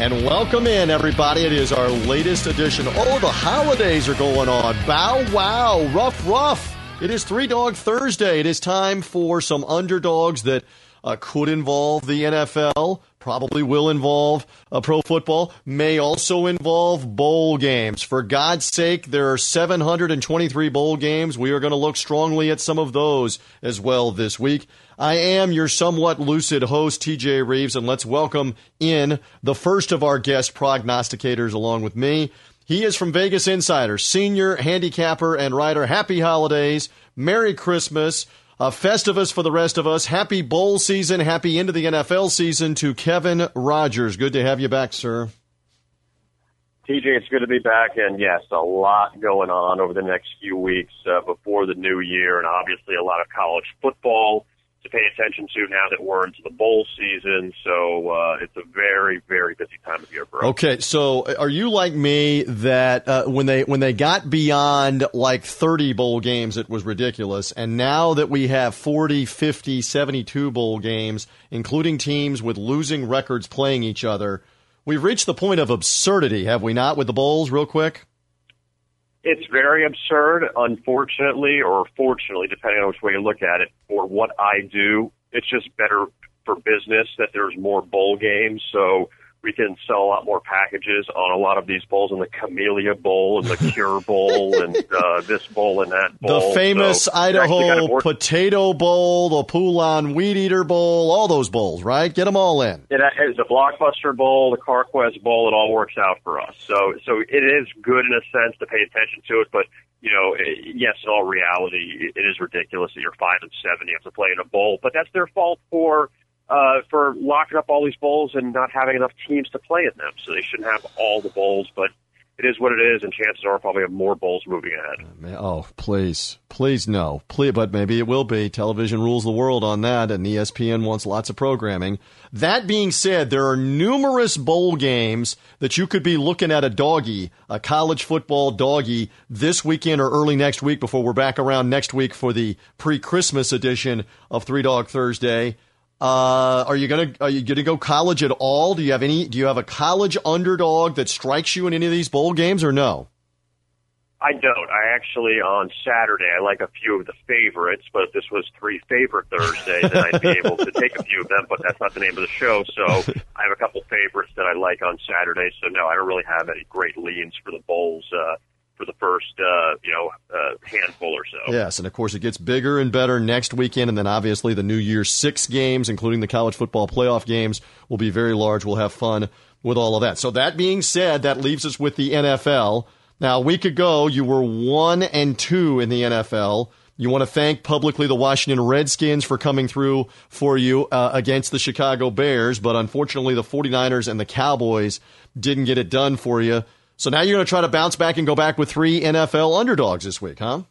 And welcome in, everybody. It is our latest edition. Oh, the holidays are going on. Bow wow, rough, rough. It is Three Dog Thursday. It is time for some underdogs that uh, could involve the NFL, probably will involve uh, pro football, may also involve bowl games. For God's sake, there are 723 bowl games. We are going to look strongly at some of those as well this week. I am your somewhat lucid host, TJ Reeves, and let's welcome in the first of our guest prognosticators along with me. He is from Vegas Insider, senior handicapper and writer. Happy holidays, Merry Christmas, a Festivus for the rest of us. Happy bowl season, happy end of the NFL season to Kevin Rogers. Good to have you back, sir. TJ, it's good to be back, and yes, a lot going on over the next few weeks uh, before the new year, and obviously a lot of college football to pay attention to now that we're into the bowl season. So uh, it's a very, very busy time of year for us. Okay, so are you like me that uh, when they when they got beyond like 30 bowl games, it was ridiculous, and now that we have 40, 50, 72 bowl games, including teams with losing records playing each other, we've reached the point of absurdity, have we not, with the bowls? Real quick. It's very absurd, unfortunately, or fortunately, depending on which way you look at it, for what I do. It's just better for business that there's more bowl games. So we can sell a lot more packages on a lot of these bowls, and the Camellia Bowl and the Cure Bowl and uh, this bowl and that bowl. The famous so Idaho Potato Bowl, the Poulan Weed Eater Bowl, all those bowls, right? Get them all in. It is the Blockbuster Bowl, the CarQuest Bowl. It all works out for us. So, so it is good in a sense to pay attention to it, but you know, yes, in all reality, it is ridiculous that you're five and seven. You have to play in a bowl, but that's their fault for uh, for locking up all these bowls and not having enough teams to play in them. So they shouldn't have all the bowls, but it is what it is, and chances are we'll probably have more bowls moving ahead. Oh, please, please no, please, but maybe it will be. Television rules the world on that, and ESPN wants lots of programming. That being said, there are numerous bowl games that you could be looking at a doggy, a college football doggy, this weekend or early next week before we're back around next week for the pre-Christmas edition of Three Dog Thursday. Uh, are you gonna are you gonna go college at all? Do you have any? Do you have a college underdog that strikes you in any of these bowl games, or no? I don't. I actually on Saturday I like a few of the favorites, but if this was three favorite Thursday, then I'd be able to take a few of them. But that's not the name of the show, so I have a couple favorites that I like on Saturday. So no, I don't really have any great leans for the bowls. Uh, for the first uh, you know uh, handful or so. Yes, and of course it gets bigger and better next weekend, and then obviously the New Year's six games, including the college football playoff games, will be very large. We'll have fun with all of that. So that being said, that leaves us with the NFL. Now a week ago you were one and two in the NFL. You want to thank publicly the Washington Redskins for coming through for you uh, against the Chicago Bears, but unfortunately the 49ers and the Cowboys didn't get it done for you. So now you're going to try to bounce back and go back with three NFL underdogs this week, huh?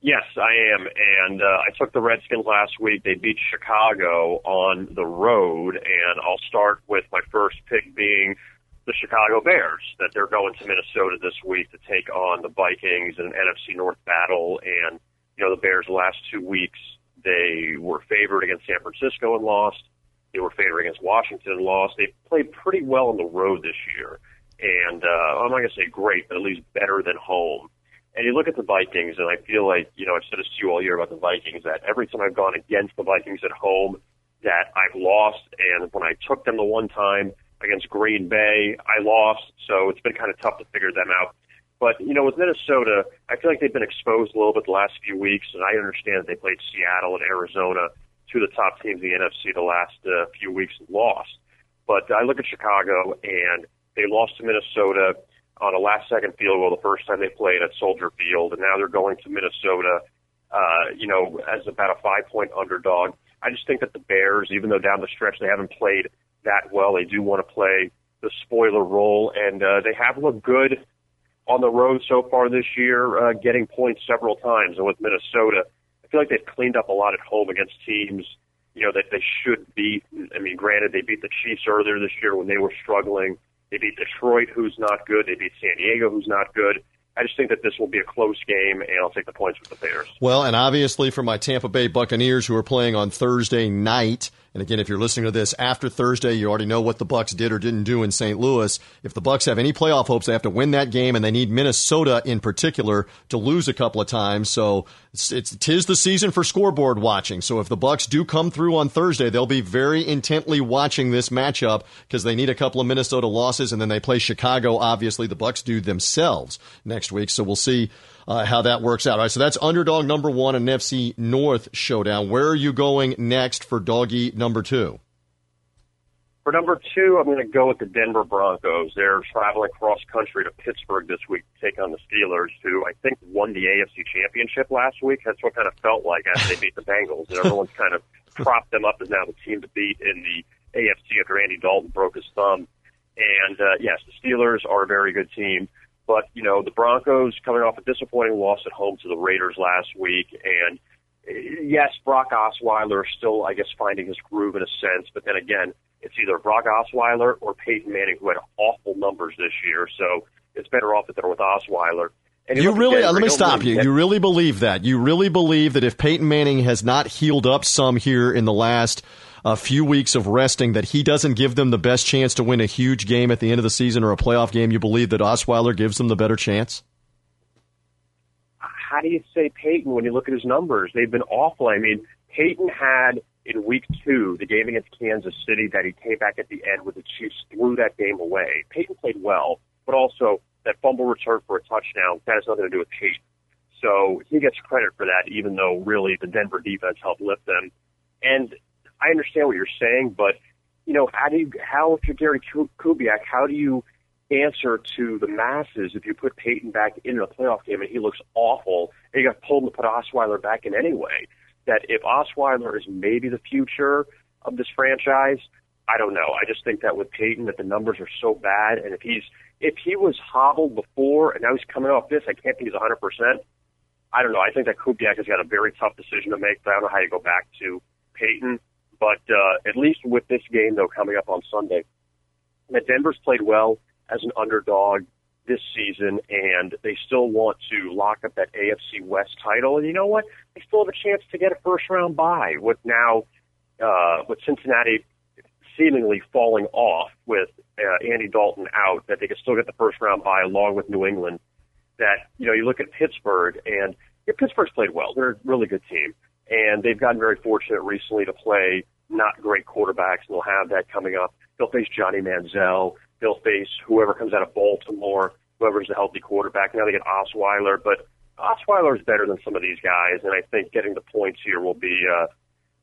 Yes, I am. And uh, I took the Redskins last week. They beat Chicago on the road. And I'll start with my first pick being the Chicago Bears, that they're going to Minnesota this week to take on the Vikings in an NFC North battle. And, you know, the Bears last two weeks, they were favored against San Francisco and lost. They were favored against Washington and lost. They played pretty well on the road this year and uh, I'm not going to say great, but at least better than home. And you look at the Vikings, and I feel like, you know, I've said this to you all year about the Vikings, that every time I've gone against the Vikings at home, that I've lost. And when I took them the one time against Green Bay, I lost. So it's been kind of tough to figure them out. But, you know, with Minnesota, I feel like they've been exposed a little bit the last few weeks, and I understand that they played Seattle and Arizona, two of the top teams in the NFC the last uh, few weeks, lost. But I look at Chicago, and they lost to Minnesota on a last second field goal the first time they played at Soldier Field, and now they're going to Minnesota, uh, you know, as about a five point underdog. I just think that the Bears, even though down the stretch they haven't played that well, they do want to play the spoiler role, and uh, they have looked good on the road so far this year, uh, getting points several times. And with Minnesota, I feel like they've cleaned up a lot at home against teams, you know, that they should beat. I mean, granted, they beat the Chiefs earlier this year when they were struggling. They beat Detroit, who's not good. They beat San Diego, who's not good. I just think that this will be a close game, and I'll take the points with the Bears. Well, and obviously for my Tampa Bay Buccaneers, who are playing on Thursday night, and again, if you're listening to this after Thursday, you already know what the Bucks did or didn't do in St. Louis. If the Bucks have any playoff hopes, they have to win that game, and they need Minnesota in particular to lose a couple of times. So it's, it's tis the season for scoreboard watching. So if the Bucks do come through on Thursday, they'll be very intently watching this matchup because they need a couple of Minnesota losses, and then they play Chicago. Obviously, the Bucks do themselves next week. So we'll see uh, how that works out. All right, so that's underdog number one in NFC North showdown. Where are you going next for doggy number two? For number two, I'm going to go with the Denver Broncos. They're traveling cross country to Pittsburgh this week to take on the Steelers, who I think won the AFC Championship last week. That's what kind of felt like after they beat the Bengals, and everyone's kind of propped them up as now the team to beat in the AFC after Andy Dalton broke his thumb. And uh, yes, the Steelers are a very good team. But, you know, the Broncos coming off a disappointing loss at home to the Raiders last week. And eh, yes, Brock Osweiler is still, I guess, finding his groove in a sense. But then again, it's either Brock Osweiler or Peyton Manning, who had awful numbers this year. So it's better off that they're with Osweiler. And you, you really, let me stop you. You really believe that? You really believe that if Peyton Manning has not healed up some here in the last – a few weeks of resting that he doesn't give them the best chance to win a huge game at the end of the season or a playoff game, you believe that Osweiler gives them the better chance? How do you say Peyton when you look at his numbers? They've been awful. I mean, Peyton had in week two, the game against Kansas City, that he came back at the end with the Chiefs, threw that game away. Peyton played well, but also that fumble return for a touchdown, that has nothing to do with Peyton. So he gets credit for that, even though really the Denver defense helped lift them. And I understand what you're saying, but you know, how do you, how if you're Gary Kubiak, how do you answer to the masses if you put Peyton back into a playoff game and he looks awful and you got pulled to put Osweiler back in anyway? That if Osweiler is maybe the future of this franchise, I don't know. I just think that with Peyton, that the numbers are so bad, and if he's if he was hobbled before and now he's coming off this, I can't think he's 100. percent I don't know. I think that Kubiak has got a very tough decision to make. But I don't know how you go back to Peyton. But uh, at least with this game, though, coming up on Sunday, that Denver's played well as an underdog this season, and they still want to lock up that AFC West title. And you know what? They still have a chance to get a first round bye with now uh, with Cincinnati seemingly falling off with uh, Andy Dalton out. That they can still get the first round bye along with New England. That you know you look at Pittsburgh and yeah, Pittsburgh's played well. They're a really good team and they've gotten very fortunate recently to play not great quarterbacks, and they'll have that coming up. They'll face Johnny Manziel. They'll face whoever comes out of Baltimore, whoever's the healthy quarterback. Now they get Osweiler, but Osweiler is better than some of these guys, and I think getting the points here will be uh,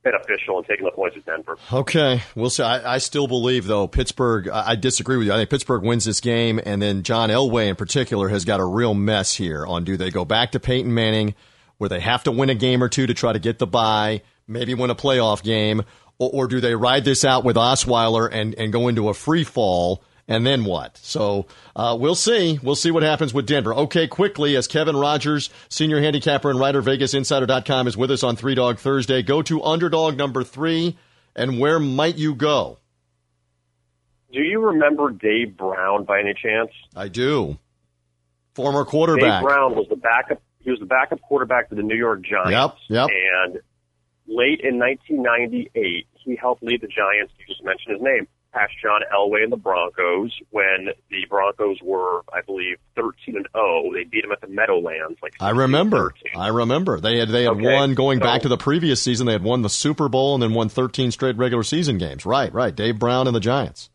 beneficial and taking the points at Denver. Okay, we'll see. I, I still believe, though, Pittsburgh. I, I disagree with you. I think Pittsburgh wins this game, and then John Elway in particular has got a real mess here on do they go back to Peyton Manning where they have to win a game or two to try to get the bye, maybe win a playoff game, or, or do they ride this out with Osweiler and, and go into a free fall? And then what? So uh, we'll see. We'll see what happens with Denver. Okay, quickly, as Kevin Rogers, senior handicapper and writer, VegasInsider.com, is with us on Three Dog Thursday. Go to underdog number three, and where might you go? Do you remember Dave Brown by any chance? I do. Former quarterback. Dave Brown was the backup he was the backup quarterback for the New York Giants. Yep, yep. And late in 1998, he helped lead the Giants. You just mentioned his name, past John Elway and the Broncos when the Broncos were, I believe, 13 and 0. They beat them at the Meadowlands. Like I remember, I remember they had they had okay. won going so, back to the previous season. They had won the Super Bowl and then won 13 straight regular season games. Right, right. Dave Brown and the Giants.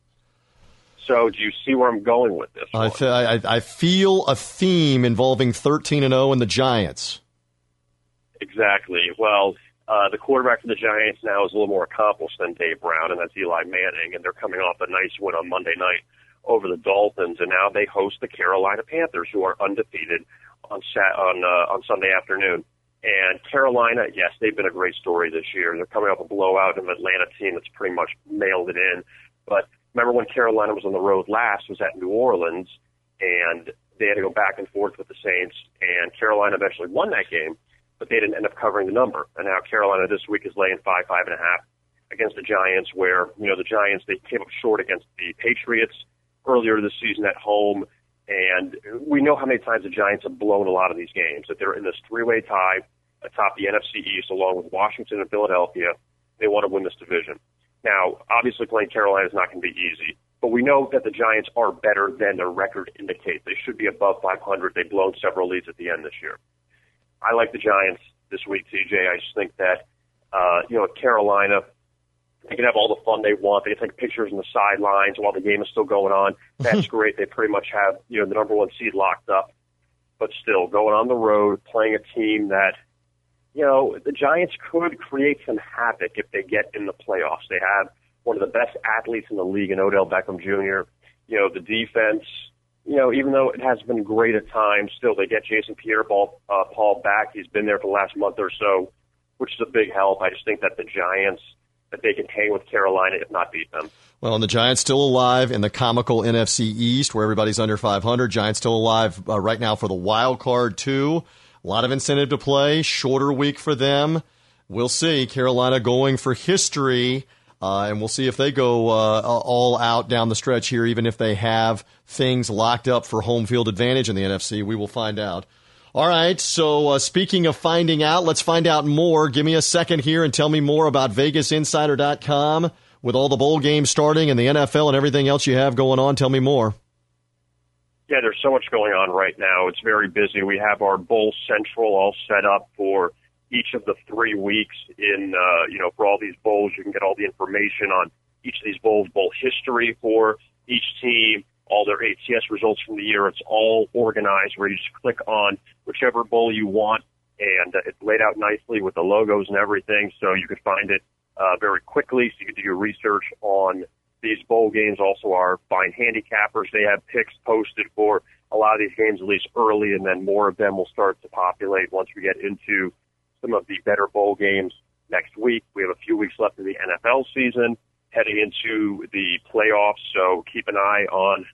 So, do you see where I'm going with this? I, I, I feel a theme involving 13 and 0 and the Giants. Exactly. Well, uh, the quarterback for the Giants now is a little more accomplished than Dave Brown, and that's Eli Manning, and they're coming off a nice win on Monday night over the Dolphins, and now they host the Carolina Panthers, who are undefeated on sat- on uh, on Sunday afternoon. And Carolina, yes, they've been a great story this year. They're coming off a blowout of an Atlanta team that's pretty much mailed it in. But remember when Carolina was on the road last was at New Orleans and they had to go back and forth with the Saints, and Carolina eventually won that game, but they didn't end up covering the number. And now Carolina this week is laying five, five and a half against the Giants, where you know the Giants they came up short against the Patriots earlier this season at home, and we know how many times the Giants have blown a lot of these games. That they're in this three-way tie atop the NFC East, along with Washington and Philadelphia. They want to win this division. Now, obviously, playing Carolina is not going to be easy, but we know that the Giants are better than their record indicates. They should be above 500. They've blown several leads at the end this year. I like the Giants this week, TJ. I just think that, uh, you know, Carolina, they can have all the fun they want. They can take pictures on the sidelines while the game is still going on. That's great. They pretty much have, you know, the number one seed locked up. But still, going on the road, playing a team that, you know, the Giants could create some havoc if they get in the playoffs. They have one of the best athletes in the league in Odell Beckham Jr. You know, the defense, you know, even though it has been great at times, still they get Jason Pierre-Paul uh, Paul back. He's been there for the last month or so, which is a big help. I just think that the Giants that they can hang with Carolina, if not beat them. Well, and the Giants still alive in the comical NFC East, where everybody's under 500. Giants still alive uh, right now for the wild card too. A lot of incentive to play. Shorter week for them. We'll see. Carolina going for history. Uh, and we'll see if they go uh, all out down the stretch here, even if they have things locked up for home field advantage in the NFC. We will find out. All right. So uh, speaking of finding out, let's find out more. Give me a second here and tell me more about VegasInsider.com with all the bowl games starting and the NFL and everything else you have going on. Tell me more. Yeah, there's so much going on right now. It's very busy. We have our Bowl Central all set up for each of the three weeks in, uh, you know, for all these bowls. You can get all the information on each of these bowls, bowl history for each team, all their ATS results from the year. It's all organized where you just click on whichever bowl you want and uh, it's laid out nicely with the logos and everything. So you can find it uh, very quickly. So you can do your research on these bowl games. Also, our fine handicappers, they have picks posted for a lot of these games at least early, and then more of them will start to populate once we get into some of the better bowl games next week. We have a few weeks left in the NFL season, heading into the playoffs. So keep an eye on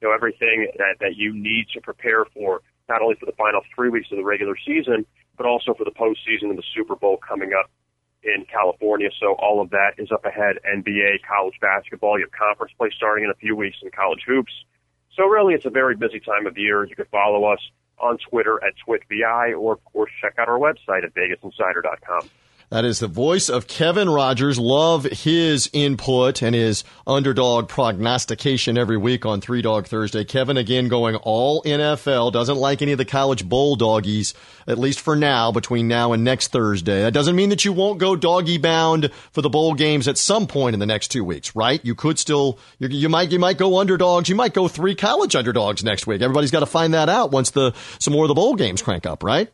you know everything that that you need to prepare for not only for the final three weeks of the regular season, but also for the postseason and the Super Bowl coming up in California. So all of that is up ahead. NBA, college basketball, you have conference play starting in a few weeks in college hoops. So really, it's a very busy time of year. You can follow us on Twitter at TwitVI, or of course, check out our website at VegasInsider.com. That is the voice of Kevin Rogers. Love his input and his underdog prognostication every week on Three Dog Thursday. Kevin again going all NFL. Doesn't like any of the college bowl doggies, at least for now, between now and next Thursday. That doesn't mean that you won't go doggy bound for the bowl games at some point in the next two weeks, right? You could still, you, you might, you might go underdogs. You might go three college underdogs next week. Everybody's got to find that out once the, some more of the bowl games crank up, right?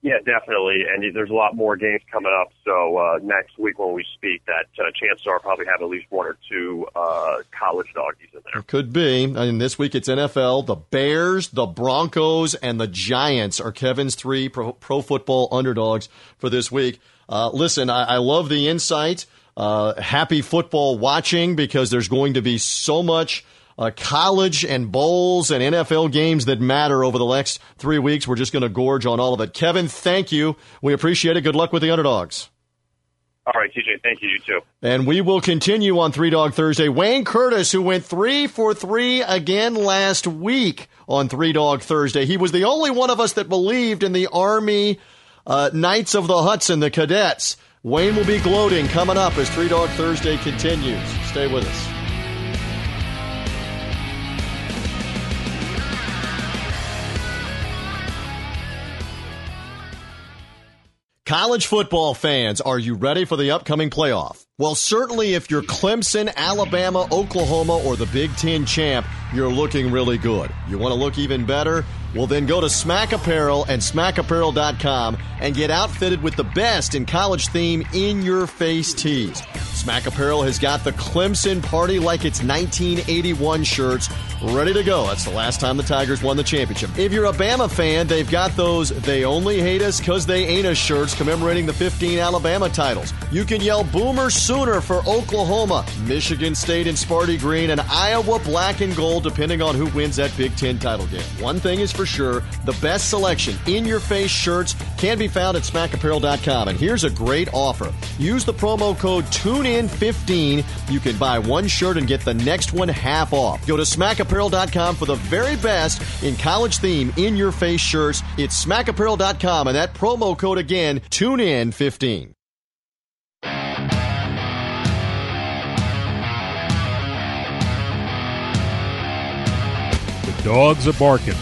Yeah, definitely. And there's a lot more games coming up. So uh, next week when we speak, that uh, chances are probably have at least one or two uh, college doggies in there. Could be. I mean, this week it's NFL. The Bears, the Broncos, and the Giants are Kevin's three pro, pro football underdogs for this week. Uh, listen, I, I, love the insight. Uh, happy football watching because there's going to be so much – uh, college and bowls and NFL games that matter over the next three weeks. We're just going to gorge on all of it. Kevin, thank you. We appreciate it. Good luck with the underdogs. All right, TJ. Thank you. You too. And we will continue on Three Dog Thursday. Wayne Curtis, who went three for three again last week on Three Dog Thursday. He was the only one of us that believed in the Army uh, Knights of the Hudson, the cadets. Wayne will be gloating coming up as Three Dog Thursday continues. Stay with us. College football fans, are you ready for the upcoming playoff? Well, certainly if you're Clemson, Alabama, Oklahoma, or the Big Ten champ, you're looking really good. You want to look even better? Well, then go to Smack Apparel and smackapparel.com and get outfitted with the best in college theme in your face tees. Smack Apparel has got the Clemson Party like it's 1981 shirts ready to go. That's the last time the Tigers won the championship. If you're a Bama fan, they've got those They Only Hate Us Because They Ain't Us shirts commemorating the 15 Alabama titles. You can yell Boomer Sooner for Oklahoma, Michigan State in Sparty Green, and Iowa Black and Gold, depending on who wins that Big Ten title game. One thing is for sure the best selection in your face shirts can be found at smackapparel.com. And here's a great offer use the promo code TuneIn15. You can buy one shirt and get the next one half off. Go to smackapparel.com for the very best in college theme in your face shirts. It's smackapparel.com, and that promo code again, TuneIn15. Dogs are barking.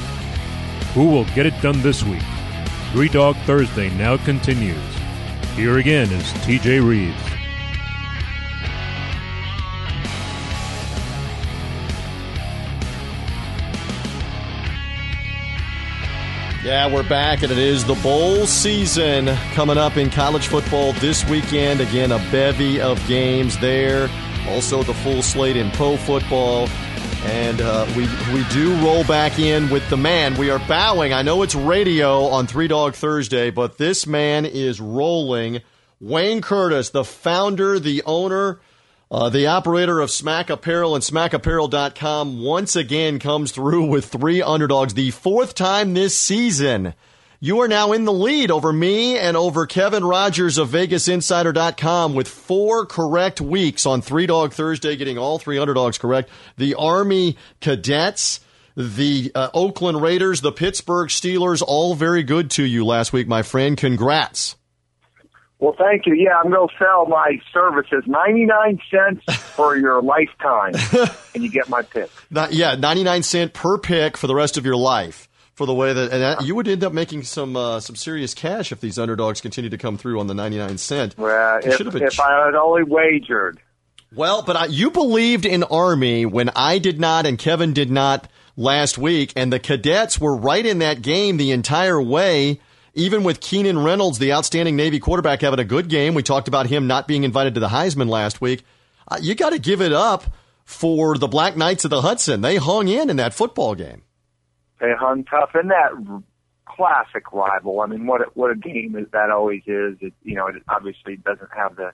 Who will get it done this week? Three Dog Thursday now continues. Here again is TJ Reeves. Yeah, we're back, and it is the bowl season coming up in college football this weekend. Again, a bevy of games there. Also, the full slate in pro football. And uh, we, we do roll back in with the man. We are bowing. I know it's radio on Three Dog Thursday, but this man is rolling. Wayne Curtis, the founder, the owner, uh, the operator of Smack Apparel and SmackApparel.com once again comes through with three underdogs. The fourth time this season. You are now in the lead over me and over Kevin Rogers of VegasInsider.com with four correct weeks on Three Dog Thursday, getting all three underdogs correct. The Army Cadets, the uh, Oakland Raiders, the Pittsburgh Steelers, all very good to you last week, my friend. Congrats. Well, thank you. Yeah, I'm going to sell my services 99 cents for your lifetime, and you get my pick. Not, yeah, 99 cent per pick for the rest of your life. For the way that, and that, you would end up making some uh, some serious cash if these underdogs continue to come through on the 99 cent. Well, if, if I had only wagered. Well, but I, you believed in Army when I did not and Kevin did not last week, and the cadets were right in that game the entire way even with Keenan Reynolds, the outstanding Navy quarterback, having a good game. We talked about him not being invited to the Heisman last week. Uh, you got to give it up for the Black Knights of the Hudson. They hung in in that football game. They hung tough in that classic rival. I mean, what a, what a game that always is. It, you know, it obviously doesn't have the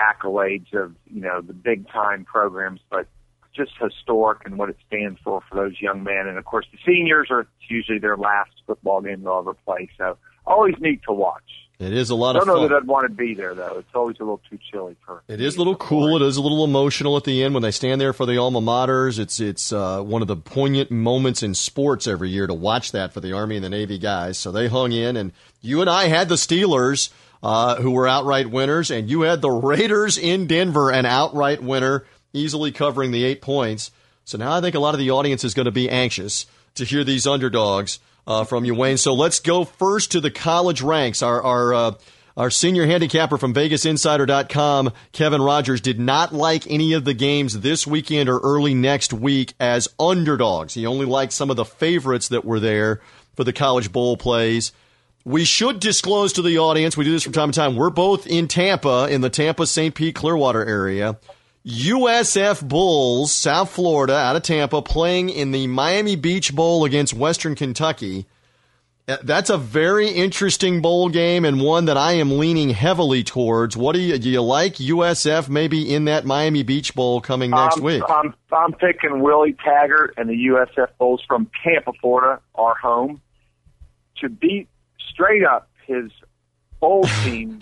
accolades of you know the big time programs, but just historic and what it stands for for those young men. And of course, the seniors are usually their last football game they'll ever play. So always neat to watch. It is a lot of fun. I don't know that I'd want to be there though. It's always a little too chilly for. It is a little cool. It is a little emotional at the end when they stand there for the alma maters. It's it's uh, one of the poignant moments in sports every year to watch that for the Army and the Navy guys. So they hung in, and you and I had the Steelers. Uh, who were outright winners, and you had the Raiders in Denver, an outright winner easily covering the eight points. So now I think a lot of the audience is going to be anxious to hear these underdogs uh, from you, Wayne. So let's go first to the college ranks. Our our uh, our senior handicapper from VegasInsider.com, Kevin Rogers, did not like any of the games this weekend or early next week as underdogs. He only liked some of the favorites that were there for the college bowl plays. We should disclose to the audience, we do this from time to time. We're both in Tampa, in the Tampa St. Pete Clearwater area. USF Bulls, South Florida, out of Tampa, playing in the Miami Beach Bowl against Western Kentucky. Uh, that's a very interesting bowl game and one that I am leaning heavily towards. What do you do? You like USF maybe in that Miami Beach Bowl coming next um, week? I'm I'm picking Willie Taggart and the USF Bulls from Tampa, Florida, our home, to beat straight up his bowl team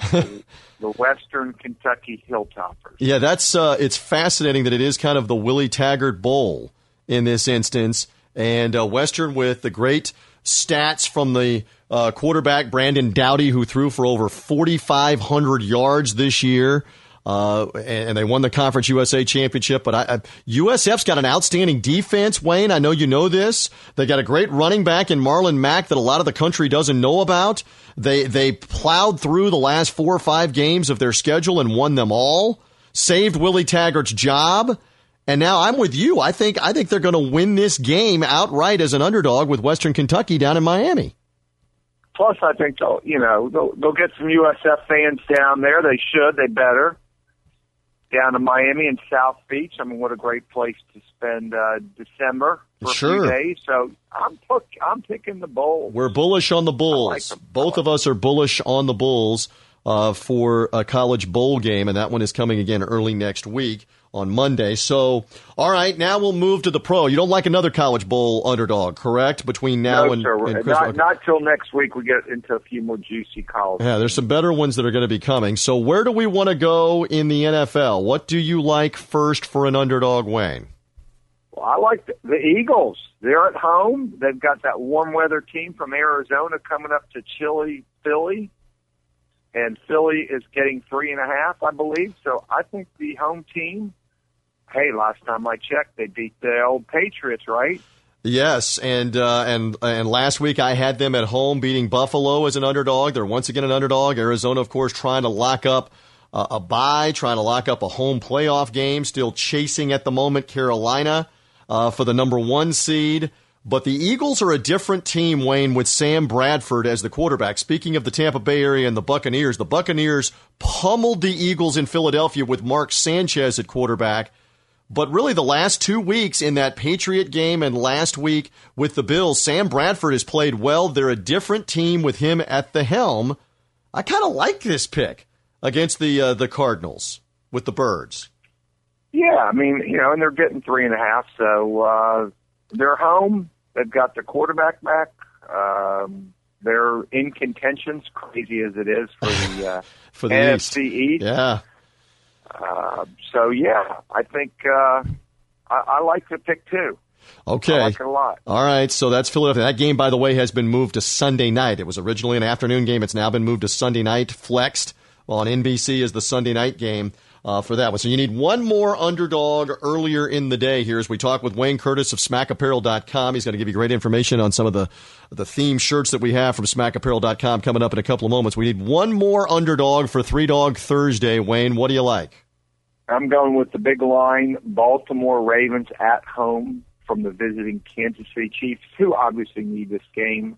the Western Kentucky Hilltoppers. Yeah, that's uh, it's fascinating that it is kind of the Willie Taggart Bowl in this instance, and uh, Western with the great stats from the uh, quarterback Brandon Doughty, who threw for over 4,500 yards this year. Uh, and, they won the Conference USA Championship. But I, I, USF's got an outstanding defense, Wayne. I know you know this. They got a great running back in Marlon Mack that a lot of the country doesn't know about. They they plowed through the last four or five games of their schedule and won them all. Saved Willie Taggart's job. And now I'm with you. I think I think they're going to win this game outright as an underdog with Western Kentucky down in Miami. Plus, I think they'll you know they'll, they'll get some USF fans down there. They should. They better down to Miami and South Beach. I mean, what a great place to spend uh, December for Sure. a few days. So I'm pick, I'm picking the Bulls. We're bullish on the I like Bulls. Both of us are bullish on the Bulls uh, for a college bowl game, and that one is coming again early next week on Monday. So, all right, now we'll move to the pro. You don't like another college bowl underdog, correct? Between now no, and, sir. and Not, Christmas. not till next week. We get into a few more juicy calls. Yeah, there's some better ones that are going to be coming. So, where do we want to go in the NFL? What do you like first for an underdog, Wayne? Well, I like the, the Eagles. They're at home. They've got that warm weather team from Arizona coming up to chilly Philly. And Philly is getting three and a half, I believe. So I think the home team, hey, last time I checked, they beat the old Patriots, right? Yes, and uh, and and last week I had them at home beating Buffalo as an underdog. They're once again an underdog. Arizona, of course, trying to lock up uh, a bye, trying to lock up a home playoff game. Still chasing at the moment Carolina uh, for the number one seed. But the Eagles are a different team, Wayne, with Sam Bradford as the quarterback. Speaking of the Tampa Bay area and the Buccaneers, the Buccaneers pummeled the Eagles in Philadelphia with Mark Sanchez at quarterback. But really, the last two weeks in that Patriot game and last week with the Bills, Sam Bradford has played well. They're a different team with him at the helm. I kind of like this pick against the uh, the Cardinals with the Birds. Yeah, I mean, you know, and they're getting three and a half, so uh, they're home. They've got the quarterback back. Um, they're in contentions, crazy as it is for the uh, For the NFC East. East. Yeah. Uh, so yeah, I think uh, I, I like to pick two. Okay. I like it a lot. All right, so that's Philadelphia. That game, by the way, has been moved to Sunday night. It was originally an afternoon game. It's now been moved to Sunday night, flexed on NBC as the Sunday night game uh, for that one. So you need one more underdog earlier in the day here as we talk with Wayne Curtis of SmackApparel.com. He's going to give you great information on some of the the theme shirts that we have from SmackApparel.com coming up in a couple of moments. We need one more underdog for Three Dog Thursday. Wayne, what do you like? I'm going with the big line, Baltimore Ravens at home from the visiting Kansas City Chiefs, who obviously need this game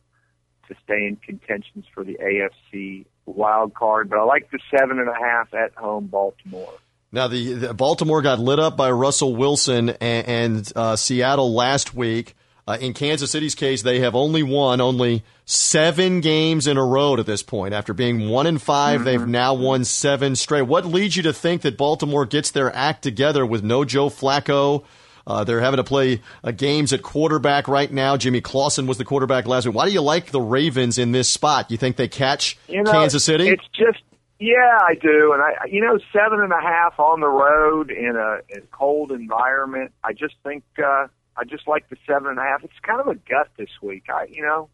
to stay in contentions for the AFC wild card. But I like the seven and a half at home, Baltimore. Now, the, the Baltimore got lit up by Russell Wilson and, and uh, Seattle last week. Uh, in Kansas City's case, they have only won only seven games in a row at this point. After being one in 5 they've now won seven straight. What leads you to think that Baltimore gets their act together with no Joe Flacco? Uh, they're having to play uh, games at quarterback right now. Jimmy Clausen was the quarterback last week. Why do you like the Ravens in this spot? You think they catch You know, Kansas City? It's just, yeah, I do, and I, you know, seven and a half on the road in a, in a cold environment. I just think, uh, I just like the seven and a half. It's kind of a gut this week. I, you know,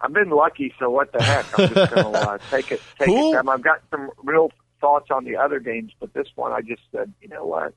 I've been lucky, so what the heck? I'm just going to uh, take it. Take Who- it. I've got some real thoughts on the other games, but this one, I just said, you know what?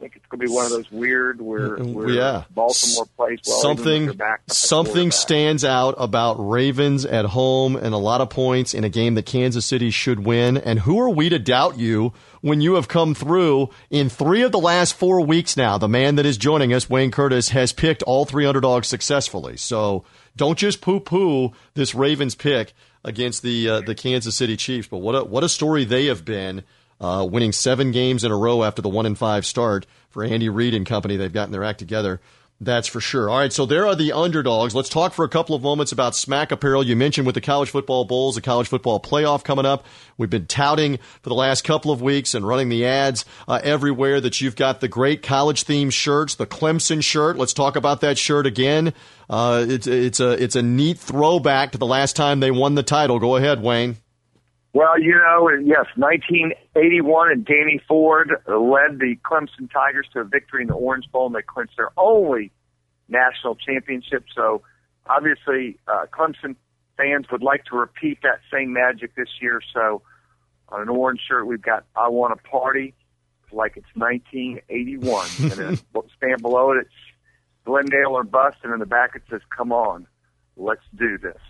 I think it's going to be one of those weird where, where Mm, Yeah. Baltimore plays well. something back- something stands out about Ravens at home and a lot of points in a game that Kansas City should win. And who are we to doubt you when you have come through in three of the last four weeks now? The man that is joining us, Wayne Curtis, has picked all three underdogs successfully. So don't just poo poo this Ravens pick against the uh, the Kansas City Chiefs. But what a, what a story they have been. Uh, winning seven games in a row after the one and five start for Andy Reid and company. They've gotten their act together. That's for sure. All right, so there are the underdogs. Let's talk for a couple of moments about Smack Apparel. You mentioned with the college football bowls, the college football playoff coming up. We've been touting for the last couple of weeks and running the ads uh, everywhere that you've got the great college themed shirts, the Clemson shirt. Let's talk about that shirt again. Uh, it's it's a it's a neat throwback to the last time they won the title. Go ahead, Wayne. Well, you know, yes, 1981, and Danny Ford led the Clemson Tigers to a victory in the Orange Bowl, and they clinched their only national championship. So, obviously, uh, Clemson fans would like to repeat that same magic this year. So, on an orange shirt, we've got "I Want to Party," like it's 1981, and then stand below it, it's Glendale or bust, and in the back it says, "Come on, let's do this."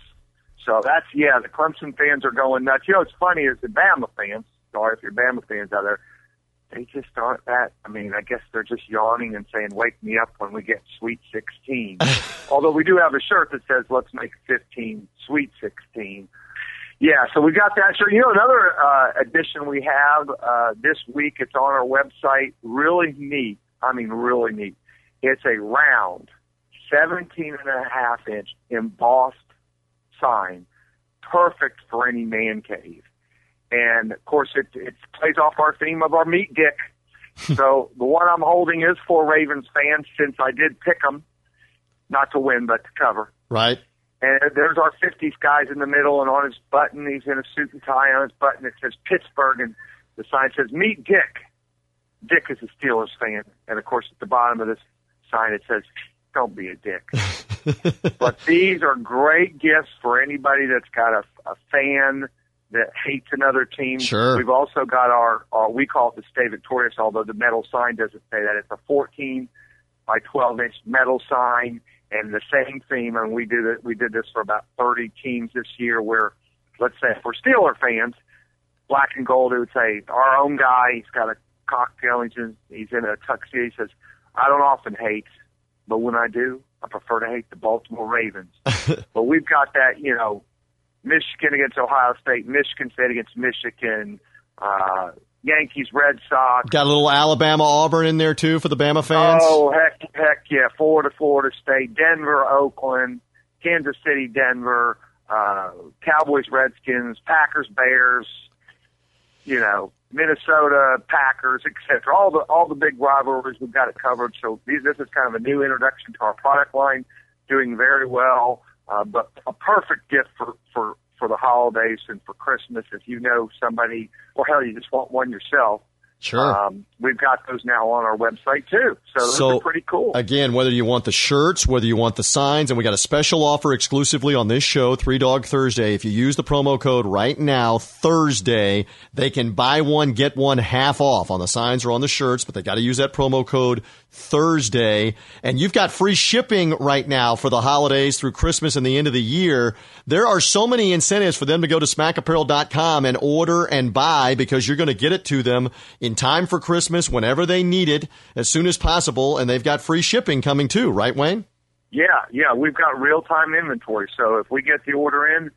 So that's yeah, the Clemson fans are going nuts. You know, it's funny is the Bama fans. Sorry if you're Bama fans out there. They just aren't that. I mean, I guess they're just yawning and saying, "Wake me up when we get Sweet 16." Although we do have a shirt that says, "Let's make 15 Sweet 16." Yeah, so we got that shirt. You know, another uh, addition we have uh, this week. It's on our website. Really neat. I mean, really neat. It's a round, 17 and a half inch embossed sign, perfect for any man cave. And of course, it, it plays off our theme of our meet dick. so the one I'm holding is for Ravens fans since I did pick them, not to win, but to cover. Right. And there's our 50s guys in the middle, and on his button, he's in a suit and tie. On his button, it says Pittsburgh, and the sign says Meet Dick. Dick is a Steelers fan, and of course, at the bottom of this sign, it says Don't be a dick. but these are great gifts for anybody that's got a, a fan that hates another team. Sure. We've also got our, our we call it the Stay Victorious, although the metal sign doesn't say that. It's a 14 by 12 inch metal sign and the same theme. And we did it. We did this for about 30 teams this year. Where, let's say, if we're Steeler fans, black and gold, it would say our own guy. He's got a cocktail. He's in, he's in a tuxedo. He says, "I don't often hate, but when I do, I prefer to hate the Baltimore Ravens." but we've got that, you know, Michigan against Ohio State, Michigan State against Michigan. Uh, Yankees, Red Sox. Got a little Alabama, Auburn in there too for the Bama fans. Oh heck, heck yeah! Florida, Florida State, Denver, Oakland, Kansas City, Denver, uh, Cowboys, Redskins, Packers, Bears. You know, Minnesota, Packers, etc. All the all the big rivalries we've got it covered. So these, this is kind of a new introduction to our product line, doing very well. Uh, but a perfect gift for for for the holidays and for Christmas. If you know somebody, or hell, you just want one yourself. Sure. Um, we've got those now on our website too. So those So, are pretty cool. Again, whether you want the shirts, whether you want the signs, and we got a special offer exclusively on this show, Three Dog Thursday. If you use the promo code right now, Thursday, they can buy one, get one half off on the signs or on the shirts, but they got to use that promo code Thursday. And you've got free shipping right now for the holidays through Christmas and the end of the year. There are so many incentives for them to go to smackapparel.com and order and buy because you're going to get it to them in time for Christmas whenever they need it as soon as possible. And they've got free shipping coming too, right, Wayne? yeah, yeah, we've got real time inventory. So if we get the order in,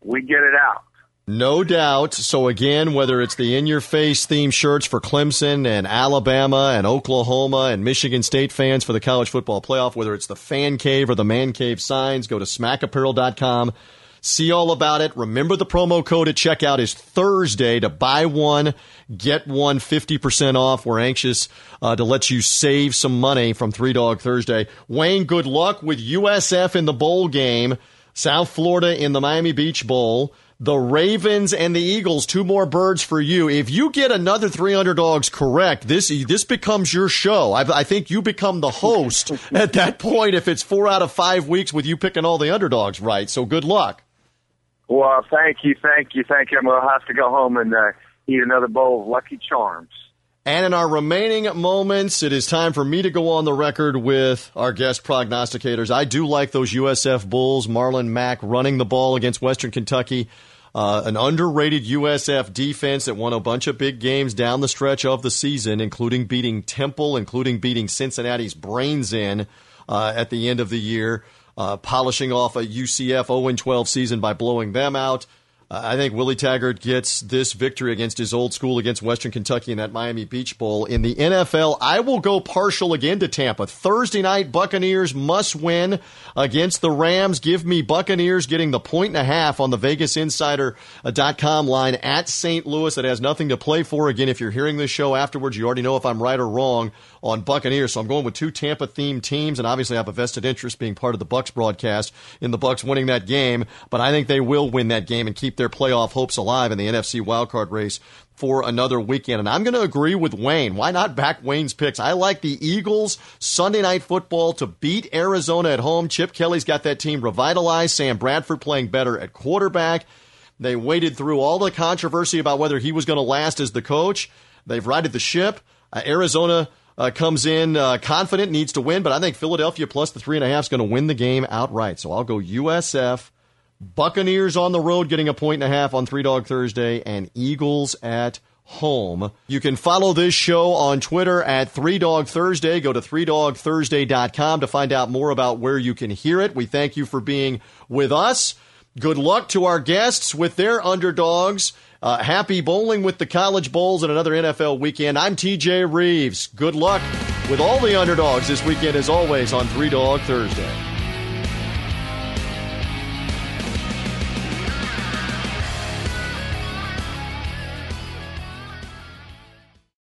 we get it out. No doubt. So again, whether it's the in your face theme shirts for Clemson and Alabama and Oklahoma and Michigan State fans for the college football playoff, whether it's the fan cave or the man cave signs, go to smackapparel.com. See all about it. Remember the promo code at checkout is Thursday to buy one, get one 50% off. We're anxious uh, to let you save some money from Three Dog Thursday. Wayne, good luck with USF in the bowl game. South Florida in the Miami Beach Bowl. The Ravens and the Eagles, two more birds for you. If you get another three underdogs correct, this this becomes your show. I, I think you become the host at that point. If it's four out of five weeks with you picking all the underdogs right, so good luck. Well, thank you, thank you, thank you. I'm gonna have to go home and uh, eat another bowl of Lucky Charms. And in our remaining moments, it is time for me to go on the record with our guest prognosticators. I do like those USF Bulls, Marlon Mack running the ball against Western Kentucky. Uh, an underrated USF defense that won a bunch of big games down the stretch of the season, including beating Temple, including beating Cincinnati's brains in uh, at the end of the year, uh, polishing off a UCF 0 12 season by blowing them out. Uh, I think Willie Taggart gets this victory against his old school against Western Kentucky in that Miami Beach Bowl. In the NFL, I will go partial again to Tampa. Thursday night, Buccaneers must win against the Rams. Give me Buccaneers getting the point and a half on the VegasInsider.com line at St. Louis. That has nothing to play for. Again, if you're hearing this show afterwards, you already know if I'm right or wrong on Buccaneers. So I'm going with two Tampa themed teams, and obviously I have a vested interest being part of the Bucks broadcast in the Bucks winning that game. But I think they will win that game and keep their playoff hopes alive in the NFC wildcard race for another weekend. And I'm going to agree with Wayne. Why not back Wayne's picks? I like the Eagles Sunday night football to beat Arizona at home. Chip Kelly's got that team revitalized. Sam Bradford playing better at quarterback. They waded through all the controversy about whether he was going to last as the coach. They've righted the ship. Uh, Arizona uh, comes in uh, confident, needs to win, but I think Philadelphia plus the three and a half is going to win the game outright. So I'll go USF. Buccaneers on the road getting a point and a half on Three Dog Thursday, and Eagles at home. You can follow this show on Twitter at Three Dog Thursday. Go to threedogthursday.com to find out more about where you can hear it. We thank you for being with us. Good luck to our guests with their underdogs. Uh, happy bowling with the college bowls and another NFL weekend. I'm TJ Reeves. Good luck with all the underdogs this weekend, as always, on Three Dog Thursday.